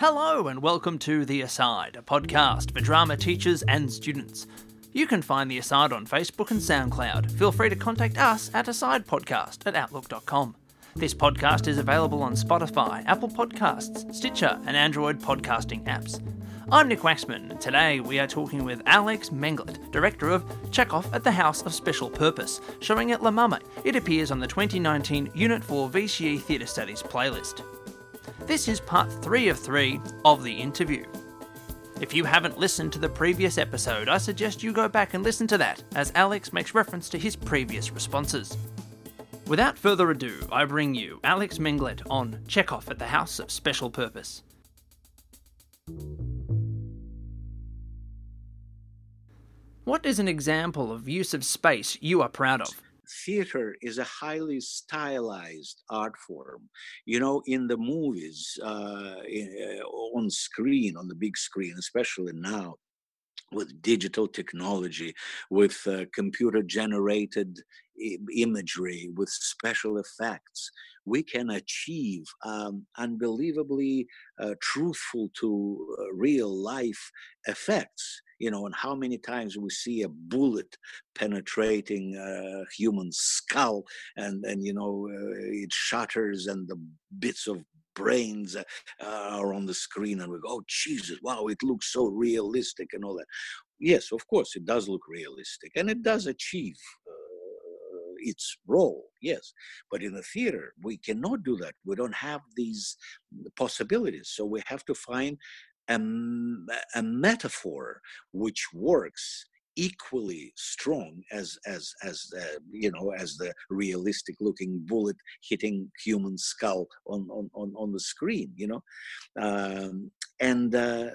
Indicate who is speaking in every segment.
Speaker 1: Hello, and welcome to The Aside, a podcast for drama teachers and students. You can find The Aside on Facebook and SoundCloud. Feel free to contact us at asidepodcast at outlook.com. This podcast is available on Spotify, Apple Podcasts, Stitcher, and Android podcasting apps. I'm Nick Waxman, and today we are talking with Alex Menglet, director of Tchekov at the House of Special Purpose, showing at La Mama. It appears on the 2019 Unit 4 VCE Theatre Studies playlist. This is part three of three of the interview. If you haven't listened to the previous episode, I suggest you go back and listen to that, as Alex makes reference to his previous responses. Without further ado, I bring you Alex Menglet on Tchekov at the House of Special Purpose. What is an example of use of space you are proud of?
Speaker 2: Theater is a highly stylized art form. You know, in the movies, uh, uh, on screen, on the big screen, especially now, with digital technology, with uh, computer generated imagery, with special effects, we can achieve um, unbelievably uh, truthful to uh, real life effects you know, and how many times we see a bullet penetrating a human skull, and and you know uh, it shatters, and the bits of brains uh, are on the screen, and we go, "Oh Jesus, wow, it looks so realistic," and all that. Yes, of course, it does look realistic, and it does achieve uh, its role yes but in the theater we cannot do that we don't have these possibilities so we have to find a, a metaphor which works equally strong as as as uh, you know as the realistic looking bullet hitting human skull on on on, on the screen you know? Um, and uh,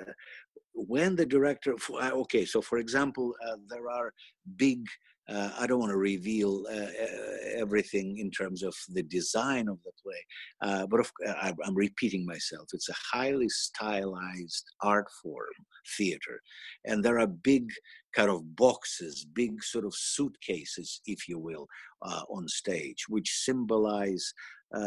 Speaker 2: when the director uh, okay so for example uh, there are big uh, I don't want to reveal uh, everything in terms of the design of the play, uh, but if, I, am repeating myself. It's a highly stylized art form, theater, and there are big kind of boxes, big sort of suitcases, if you will, uh, on stage, which symbolize uh,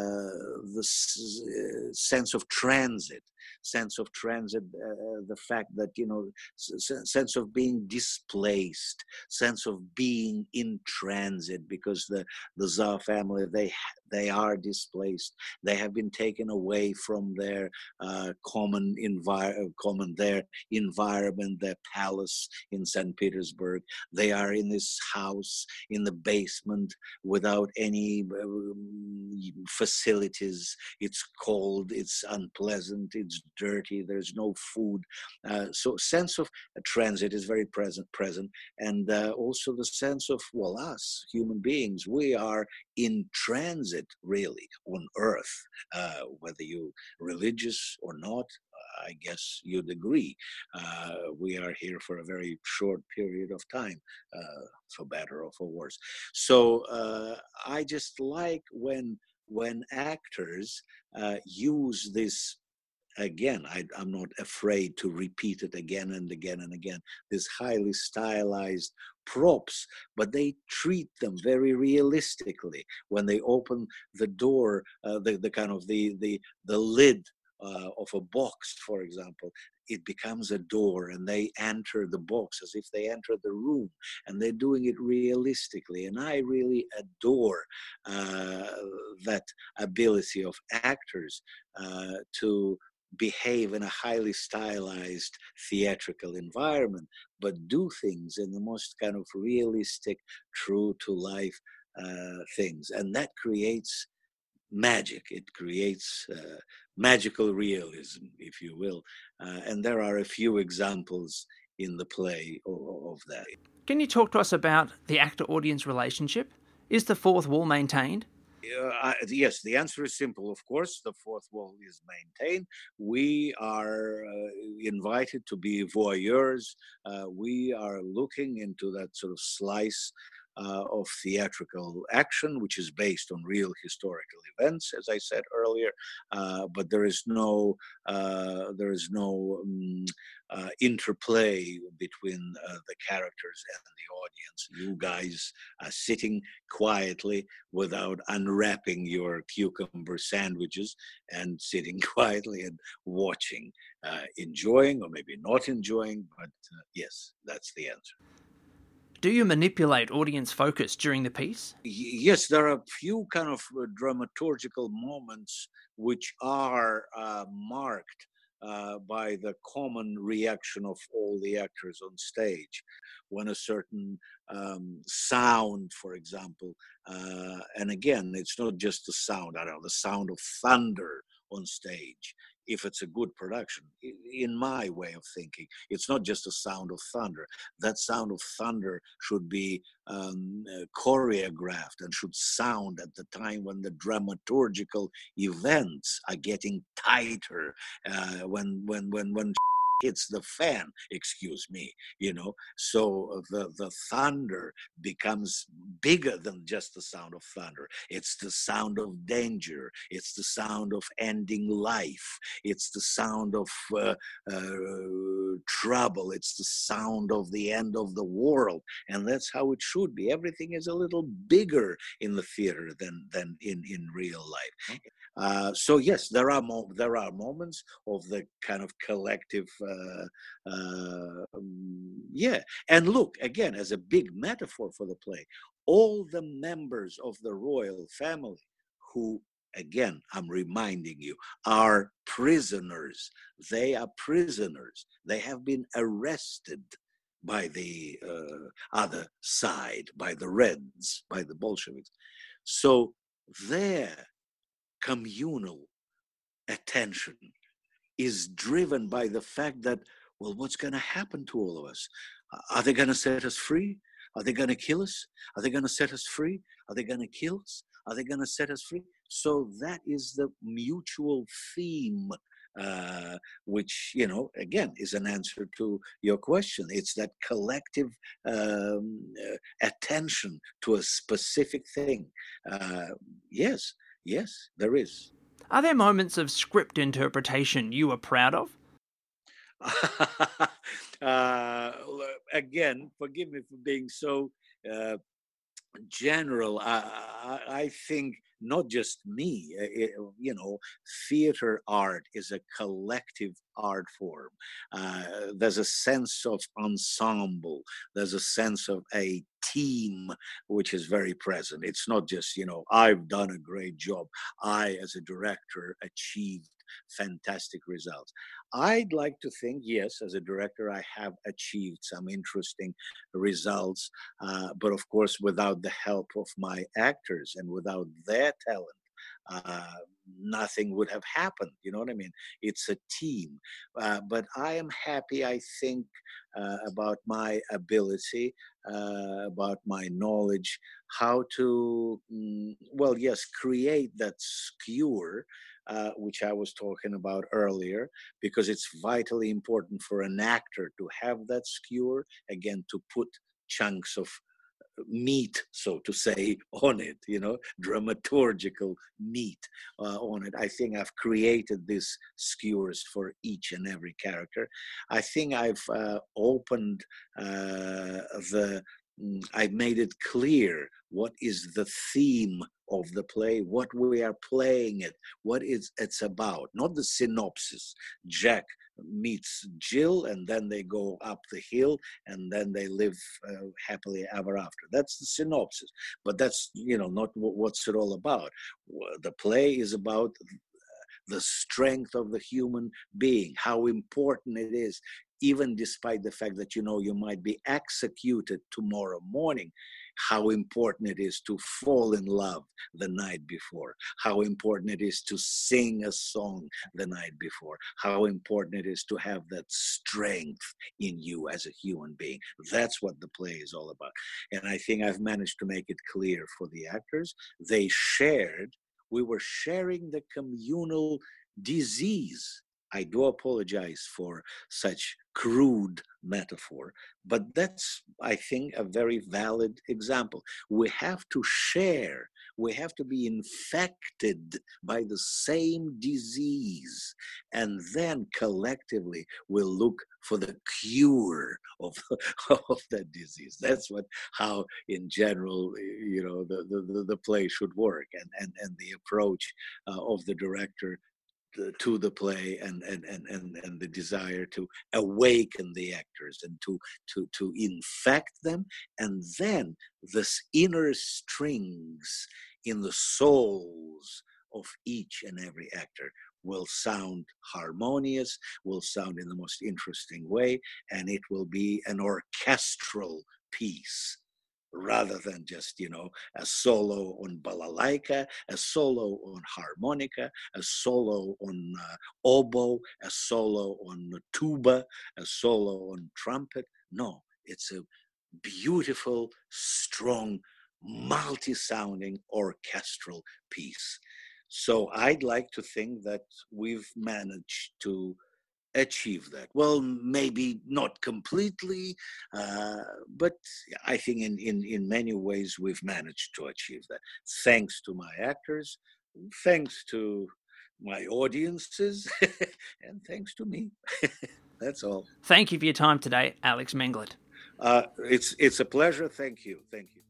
Speaker 2: the uh, sense of transit, sense of transit, uh, the fact that you know, sense of being displaced, sense of being in transit, because the the Tsar family they they are displaced, they have been taken away from their uh, common environment, common their environment, their palace in St. Petersburg. They are in this house in the basement without any um, facilities. It's cold, it's unpleasant, it's dirty, there's no food. Uh, so sense of transit is very present, present. And uh, also the sense of, well, us, human beings, we are in transit really on earth, uh, whether you're religious or not, I guess you'd agree. Uh, we are here for a very short period of time, uh, for better or for worse. So uh, I just like when when actors uh, use this again I, am not afraid to repeat it again and again and again These highly stylized props but they treat them very realistically when they open the door uh, the, the kind of the the the lid uh, of a box, for example, it becomes a door and they enter the box as if they enter the room and they're doing it realistically. And I really adore uh, that ability of actors uh, to behave in a highly stylized theatrical environment, but do things in the most kind of realistic, true to life uh, things. And that creates magic. It creates uh, magical realism, if you will. Uh, and there are a few examples in the play of, of that.
Speaker 1: Can you talk to us about the actor audience relationship? Is the fourth wall maintained?
Speaker 2: Uh, yes, the answer is simple. Of course, the fourth wall is maintained. We are uh, invited to be voyeurs. Uh, we are looking into that sort of slice uh, of theatrical action, which is based on real historical events, as I said earlier. Uh, but there is no uh, there is no um, uh, interplay between uh, the characters and the audience. You guys are sitting quietly without unwrapping your cucumber sandwiches and sitting quietly and watching, uh, enjoying or maybe not enjoying. But yes, that's the answer.
Speaker 1: Do you manipulate audience focus during the piece?
Speaker 2: Yes, there are a few kind of uh, dramaturgical moments which are uh, marked uh, by the common reaction of all the actors on stage. When a certain um, sound, for example, uh, and again, it's not just the sound, I don't know, the sound of thunder on stage if it's a good production. In my way of thinking, it's not just a sound of thunder. That sound of thunder should be um, uh, choreographed and should sound at the time when the dramaturgical events are getting tighter, uh, when when when when hits the fan excuse me you know? So uh, the the thunder becomes bigger than just the sound of thunder. It's the sound of danger. It's the sound of ending life. It's the sound of uh, uh, trouble. It's the sound of the end of the world. And that's how it should be. Everything is a little bigger in the theater than than in in real life. Uh, so yes, there are mo- there are moments of the kind of collective, uh, uh, um, yeah. And look again as a big metaphor for the play, all the members of the royal family who again i'm reminding you are prisoners they are prisoners they have been arrested by the uh, other side by the reds by the bolsheviks so their communal attention is driven by the fact that, well, what's going to happen to all of us? Are they going to set us free? Are they going to kill us? Are they going to set us free? Are they going to kill us? Are they going to set us free? So that is the mutual theme, uh, which, you know, again, is an answer to your question. It's that collective um, uh, attention to a specific thing. Uh, yes, Yes, there is.
Speaker 1: Are there moments of script interpretation you are proud of?
Speaker 2: uh, again, forgive me for being so uh, general. I, I, I, think not just me, it, uh, you know, theater art is a collective art form. Uh, there's a sense of ensemble, there's a sense of a team which is very present. It's not just, you know, I've done a great job. I, as a director, achieved fantastic results. I'd like to think, yes, as a director, I have achieved some interesting results, uh, but of course, without the help of my actors and without their talent, uh, nothing would have happened. You know what I mean? It's a team. Uh, but I am happy, I think, uh, about my ability, uh, about my knowledge, how to, mm, well, yes, create that skewer. Uh, which I was talking about earlier, because it's vitally important for an actor to have that skewer, again, to put chunks of meat, so to say, on it, you know, dramaturgical meat uh, on it. I think I've created these skewers for each and every character. I think I've uh, opened uh, the, mm, I've made it clear what is the theme of the play, what we are playing it, what is it's about, not the synopsis. Jack meets Jill, and then they go up the hill, and then they live uh, happily ever after. That's the synopsis, but that's you know not what's it all about. The play is about the strength of the human being, how important it is, even despite the fact that you know you might be executed tomorrow morning how important it is to fall in love the night before, how important it is to sing a song the night before, how important it is to have that strength in you as a human being. That's what the play is all about. And I think I've managed to make it clear for the actors. They shared, we were sharing the communal disease I do apologize for such crude metaphor, but that's, I think, a very valid example. We have to share, we have to be infected by the same disease, and then collectively we'll look for the cure of, of that disease. That's what how in general, you know, the, the, the play should work and, and, and the approach uh, of the director to the play and, and, and, and, and the desire to awaken the actors and to, to, to infect them. And then this inner strings in the souls of each and every actor will sound harmonious, will sound in the most interesting way, and it will be an orchestral piece rather than just you know a solo on balalaika a solo on harmonica a solo on uh, oboe a solo on tuba a solo on trumpet. No it's a beautiful strong multi-sounding orchestral piece. So i'd like to think that we've managed to achieve that. Well, maybe not completely, uh, but I think in, in, in many ways we've managed to achieve that. Thanks to my actors, thanks to my audiences, and thanks to me. That's all.
Speaker 1: Thank you for your time today, Alex Menglet.
Speaker 2: Uh, it's it's a pleasure. Thank you. Thank you.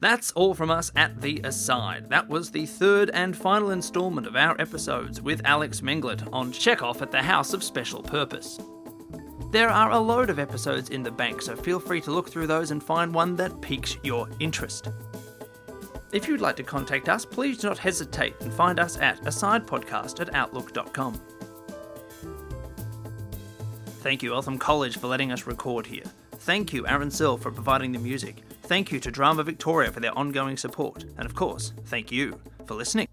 Speaker 1: That's all from us at The Aside. That was the third and final instalment of our episodes with Alex Menglet on Tchekov at the House of Special Purpose. There are a load of episodes in the bank, so feel free to look through those and find one that piques your interest. If you'd like to contact us, please do not hesitate and find us at asidepodcast at outlook.com. Thank you, Eltham College, for letting us record here. Thank you, Aaron Sill, for providing the music. Thank you to Drama Victoria for their ongoing support. And of course, thank you for listening.